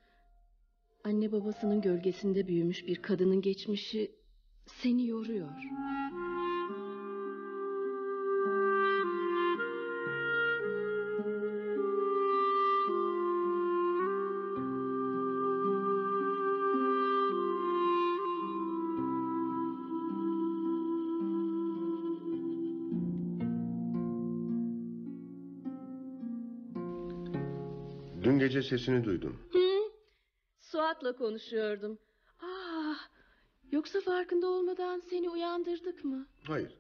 Anne babasının gölgesinde büyümüş bir kadının geçmişi seni yoruyor. Gece sesini duydum. Suat'la konuşuyordum. Ah, yoksa farkında olmadan seni uyandırdık mı? Hayır,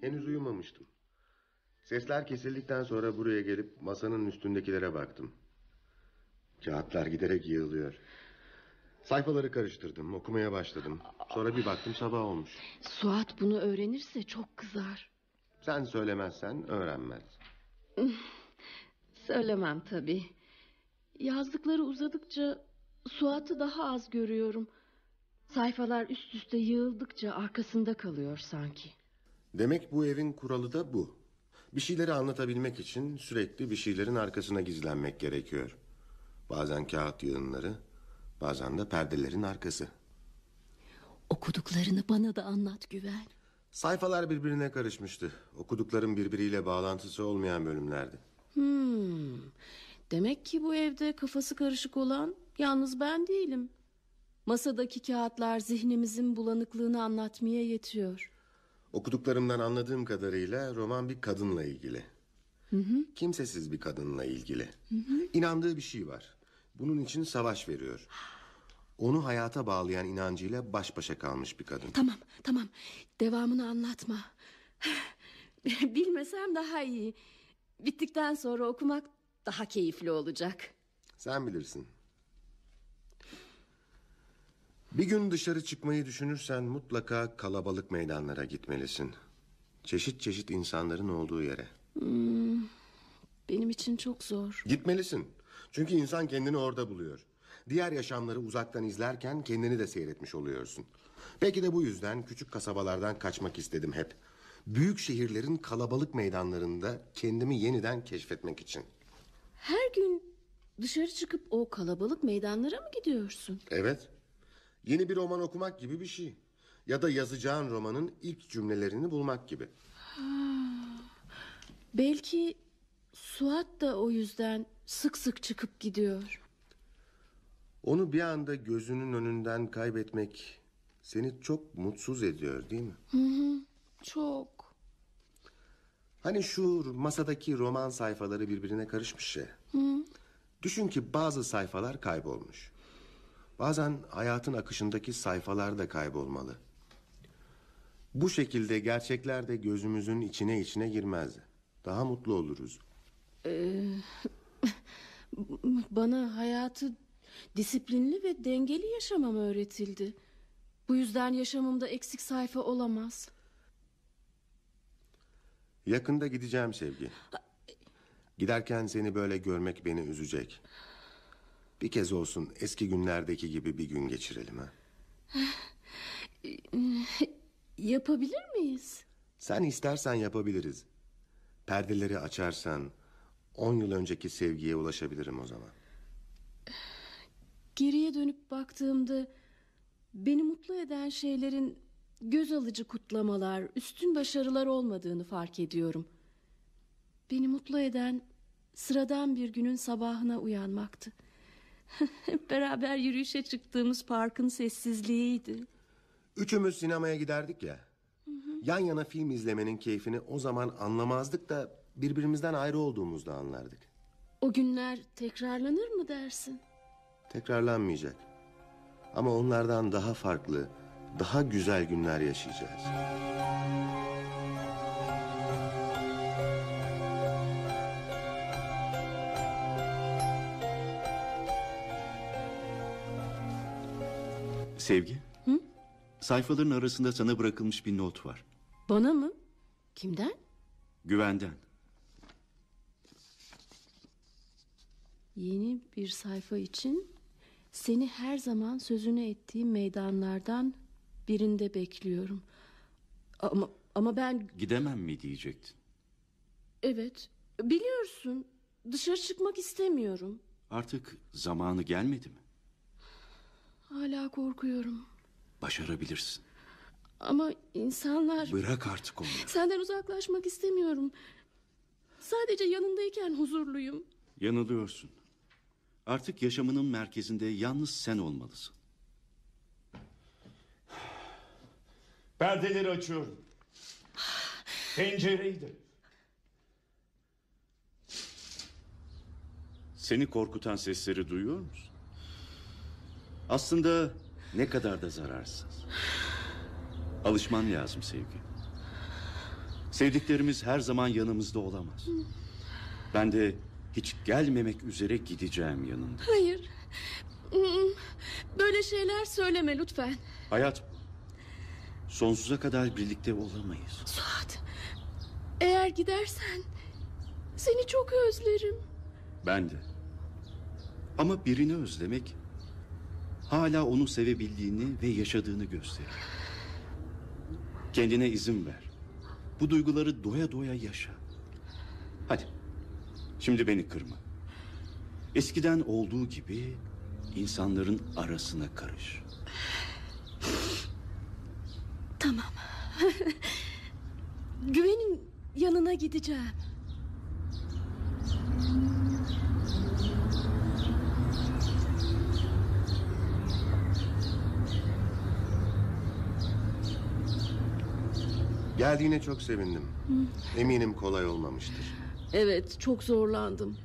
henüz uyumamıştım. Sesler kesildikten sonra buraya gelip masanın üstündekilere baktım. Kağıtlar giderek yığılıyor. Sayfaları karıştırdım, okumaya başladım. Sonra bir baktım sabah olmuş. Suat bunu öğrenirse çok kızar. Sen söylemezsen öğrenmez. Söylemem tabii. Yazdıkları uzadıkça Suat'ı daha az görüyorum. Sayfalar üst üste yığıldıkça arkasında kalıyor sanki. Demek bu evin kuralı da bu. Bir şeyleri anlatabilmek için sürekli bir şeylerin arkasına gizlenmek gerekiyor. Bazen kağıt yığınları, bazen de perdelerin arkası. Okuduklarını bana da anlat Güven. Sayfalar birbirine karışmıştı. Okuduklarım birbiriyle bağlantısı olmayan bölümlerdi. Hmm. Demek ki bu evde kafası karışık olan yalnız ben değilim. Masadaki kağıtlar zihnimizin bulanıklığını anlatmaya yetiyor. Okuduklarımdan anladığım kadarıyla roman bir kadınla ilgili. Kimsesiz bir kadınla ilgili. İnandığı bir şey var. Bunun için savaş veriyor. Onu hayata bağlayan inancıyla baş başa kalmış bir kadın. Tamam, tamam. Devamını anlatma. (sighs) Bilmesem daha iyi. Bittikten sonra okumak daha keyifli olacak. Sen bilirsin. Bir gün dışarı çıkmayı düşünürsen mutlaka kalabalık meydanlara gitmelisin. Çeşit çeşit insanların olduğu yere. Benim için çok zor. Gitmelisin. Çünkü insan kendini orada buluyor. Diğer yaşamları uzaktan izlerken kendini de seyretmiş oluyorsun. Belki de bu yüzden küçük kasabalardan kaçmak istedim hep. Büyük şehirlerin kalabalık meydanlarında kendimi yeniden keşfetmek için. Her gün dışarı çıkıp o kalabalık meydanlara mı gidiyorsun? Evet. Yeni bir roman okumak gibi bir şey. Ya da yazacağın romanın ilk cümlelerini bulmak gibi. (sighs) Belki Suat da o yüzden sık sık çıkıp gidiyor. Onu bir anda gözünün önünden kaybetmek seni çok mutsuz ediyor değil mi? Çok. Hani şu masadaki roman sayfaları birbirine karışmış ya. Düşün ki bazı sayfalar kaybolmuş. Bazen hayatın akışındaki sayfalar da kaybolmalı. Bu şekilde gerçekler de gözümüzün içine içine girmez. Daha mutlu oluruz. (laughs) Bana hayatı disiplinli ve dengeli yaşamam öğretildi. Bu yüzden yaşamımda eksik sayfa olamaz. Yakında gideceğim sevgi. Giderken seni böyle görmek beni üzecek. Bir kez olsun eski günlerdeki gibi bir gün geçirelim ha. (laughs) Yapabilir miyiz? Sen istersen yapabiliriz. Perdeleri açarsan on yıl önceki sevgiye ulaşabilirim o zaman. Geriye dönüp baktığımda beni mutlu eden şeylerin göz alıcı kutlamalar, üstün başarılar olmadığını fark ediyorum. Beni mutlu eden sıradan bir günün sabahına uyanmaktı. (laughs) Hep beraber yürüyüşe çıktığımız parkın sessizliğiydi. Üçümüz sinemaya giderdik ya. Yan yana film izlemenin keyfini o zaman anlamazdık da birbirimizden ayrı olduğumuzda anlardık. O günler tekrarlanır mı dersin? Tekrarlanmayacak. Ama onlardan daha farklı, daha güzel günler yaşayacağız. Sevgi. Sayfaların arasında sana bırakılmış bir not var. Bana mı? Kimden? Güvenden. Yeni bir sayfa için seni her zaman sözünü ettiğim meydanlardan birinde bekliyorum. Ama ama ben Gidemem mi diyecektin. evet biliyorsun dışarı çıkmak istemiyorum. Artık zamanı gelmedi mi? Hala korkuyorum. Başarabilirsin. Ama insanlar Bırak artık onu. senden uzaklaşmak istemiyorum. Sadece yanındayken huzurluyum. Yanılıyorsun. Artık yaşamının merkezinde yalnız sen olmalısın. Perdeleri açıyorum. Pencereyi de. Seni korkutan sesleri duyuyor musun? Aslında ne kadar da zararsız. Alışman lazım sevgi. Sevdiklerimiz her zaman yanımızda olamaz. Ben de hiç gelmemek üzere gideceğim yanında. Hayır. Mm, Böyle şeyler söyleme lütfen. Hayat bu. Sonsuza kadar birlikte olamayız. Suat. Eğer gidersen seni çok özlerim. Ben de. Ama birini özlemek hala onu sevebildiğini ve yaşadığını gösterir. Kendine izin ver. Bu duyguları doya doya yaşa. Hadi. Şimdi beni kırma. Eskiden olduğu gibi insanların arasına karış. Tamam. (laughs) Güvenin yanına gideceğim. Geldiğine çok sevindim. Eminim kolay olmamıştır. Evet, çok zorlandım.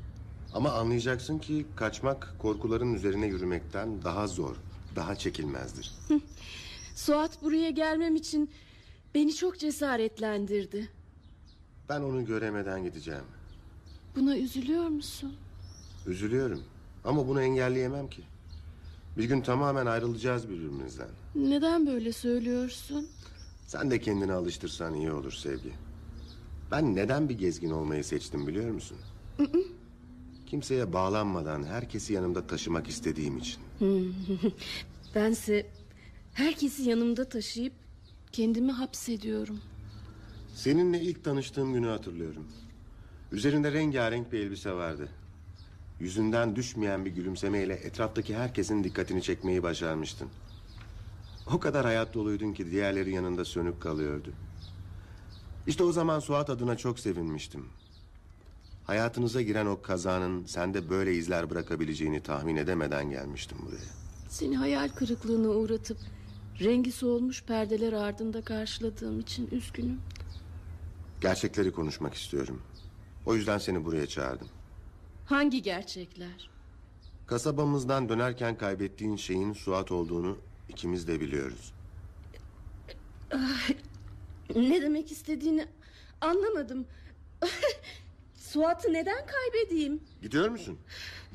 Ama anlayacaksın ki kaçmak korkuların üzerine yürümekten daha zor, daha çekilmezdir. (laughs) Suat buraya gelmem için beni çok cesaretlendirdi. Ben onu göremeden gideceğim. Buna üzülüyor musun? Üzülüyorum ama bunu engelleyemem ki. Bir gün tamamen ayrılacağız birbirimizden. Neden böyle söylüyorsun? Sen de kendini alıştırsan iyi olur sevgi. Ben neden bir gezgin olmayı seçtim biliyor musun? Kimseye bağlanmadan herkesi yanımda taşımak istediğim için. (laughs) Bense herkesi yanımda taşıyıp kendimi hapsediyorum. Seninle ilk tanıştığım günü hatırlıyorum. Üzerinde rengarenk bir elbise vardı. Yüzünden düşmeyen bir gülümsemeyle etraftaki herkesin dikkatini çekmeyi başarmıştın. O kadar hayat doluydun ki diğerleri yanında sönük kalıyordu. İşte o zaman Suat adına çok sevinmiştim. Hayatınıza giren o kazanın sende böyle izler bırakabileceğini tahmin edemeden gelmiştim buraya. Seni hayal kırıklığına uğratıp rengi solmuş perdeler ardında karşıladığım için üzgünüm. Gerçekleri konuşmak istiyorum. O yüzden seni buraya çağırdım. Hangi gerçekler? Kasabamızdan dönerken kaybettiğin şeyin Suat olduğunu ikimiz de biliyoruz. Ne demek istediğini anlamadım. (laughs) Suat'ı neden kaybedeyim? Gidiyor musun?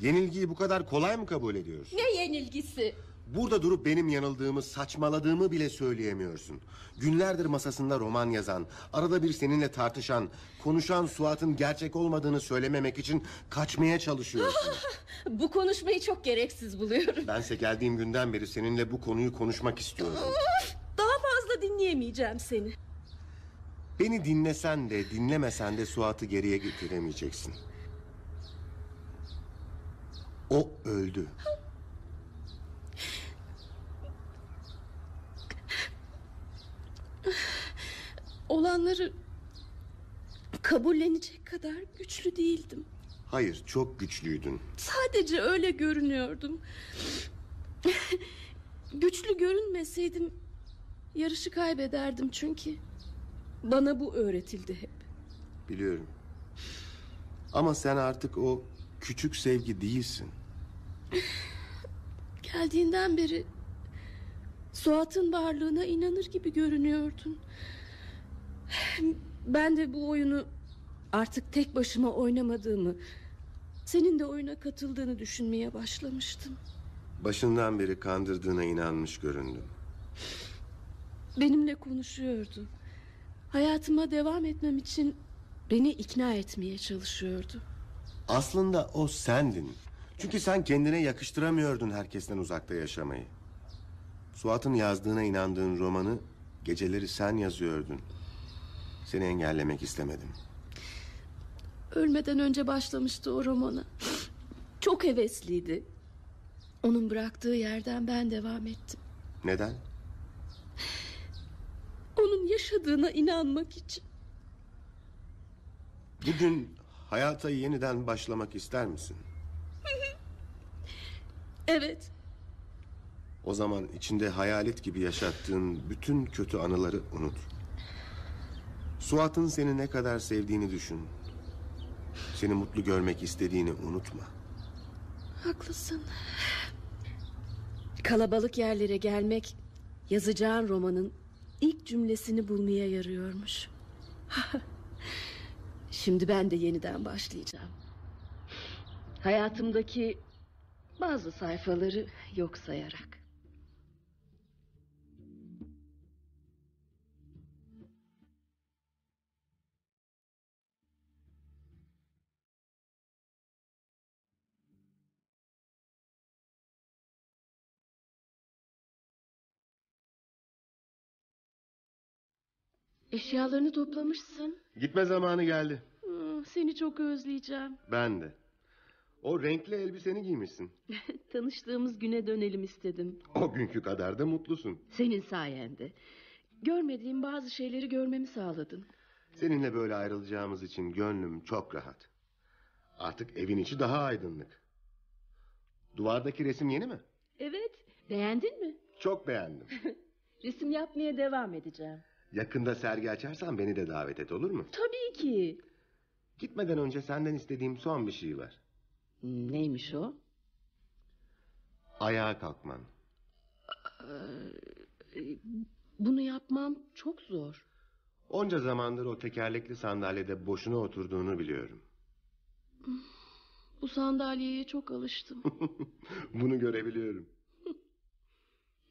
Yenilgiyi bu kadar kolay mı kabul ediyorsun? Ne yenilgisi? Burada durup benim yanıldığımı, saçmaladığımı bile söyleyemiyorsun. Günlerdir masasında roman yazan, arada bir seninle tartışan, konuşan Suat'ın gerçek olmadığını söylememek için kaçmaya çalışıyorsun. (laughs) Bu konuşmayı çok gereksiz buluyorum. Bense geldiğim günden beri seninle bu konuyu konuşmak istiyorum. Daha fazla dinleyemeyeceğim seni. Beni dinlesen de dinlemesen de Suat'ı geriye getiremeyeceksin. O öldü. (laughs) Olanları kabullenecek kadar güçlü değildim. Hayır, çok güçlüydün. Sadece öyle görünüyordum. Güçlü görünmeseydim yarışı kaybederdim çünkü. Bana bu öğretildi hep. Biliyorum. Ama sen artık o küçük sevgi değilsin. Geldiğinden beri Suat'ın varlığına inanır gibi görünüyordun. Ben de bu oyunu artık tek başıma oynamadığımı, senin de oyuna katıldığını düşünmeye başlamıştım. Başından beri kandırdığına inanmış göründün. Benimle konuşuyordu. Hayatıma devam etmem için beni ikna etmeye çalışıyordu. Aslında o sendin. Çünkü sen kendine yakıştıramıyordun herkesten uzakta yaşamayı. Suat'ın yazdığına inandığın romanı geceleri sen yazıyordun. Seni engellemek istemedim. Ölmeden önce başlamıştı o romana. Çok hevesliydi. Onun bıraktığı yerden ben devam ettim. Neden? Onun yaşadığına inanmak için. Bugün hayata yeniden başlamak ister misin? (laughs) Evet, O zaman içinde hayalet gibi yaşattığın bütün kötü anıları unut. Suat'ın seni ne kadar sevdiğini düşün. Seni mutlu görmek istediğini unutma. haklısın. Kalabalık yerlere gelmek yazacağın romanın ilk cümlesini bulmaya yarıyormuş. (laughs) Şimdi ben de yeniden başlayacağım. Hayatımdaki bazı sayfaları yok sayarak. Eşyalarını toplamışsın. Gitme zamanı geldi. Hmm, Seni çok özleyeceğim. Ben de. O renkli elbiseni giymişsin. (laughs) Tanıştığımız güne dönelim istedim. O günkü kadar da mutlusun. Senin sayende. Görmediğim bazı şeyleri görmemi sağladın. Seninle böyle ayrılacağımız için gönlüm çok rahat. Artık evin içi daha aydınlık. Duvardaki resim yeni mi? Evet, beğendin mi? Çok beğendim. (laughs) Resim yapmaya devam edeceğim. Yakında sergi açarsan beni de davet et olur mu? Tabii ki. Gitmeden önce senden istediğim son bir şey var. Hmm, Neymiş o? Ayağa kalkman. Bunu yapmam çok zor. Onca zamandır o tekerlekli sandalyede boşuna oturduğunu biliyorum. Bu sandalyeye çok alıştım. (laughs) Bunu görebiliyorum.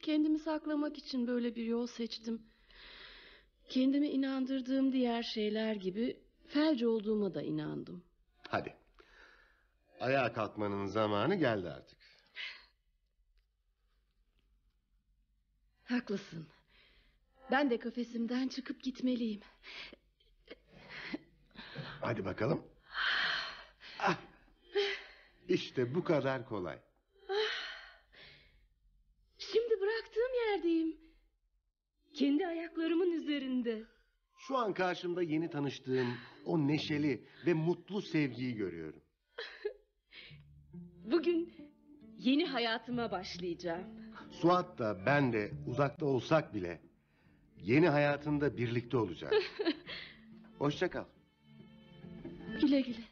Kendimi saklamak için böyle bir yol seçtim. Kendimi inandırdığım diğer şeyler gibi felç olduğuma da inandım. Hadi. Ayağa kalkmanın zamanı geldi artık. Haklısın. Ben de kafesimden çıkıp gitmeliyim. Hadi bakalım. Ah. İşte bu kadar kolay. Şimdi bıraktığım yerdeyim. Kendi ayaklarımın üzerinde. Şu an karşımda yeni tanıştığım o neşeli ve mutlu sevgiyi görüyorum. (laughs) Bugün yeni hayatıma başlayacağım. Suat da ben de uzakta olsak bile yeni hayatında birlikte olacağız. (laughs) Hoşça kal. Güle güle.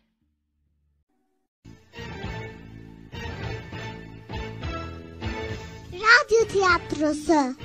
Radyo tiyatrosu.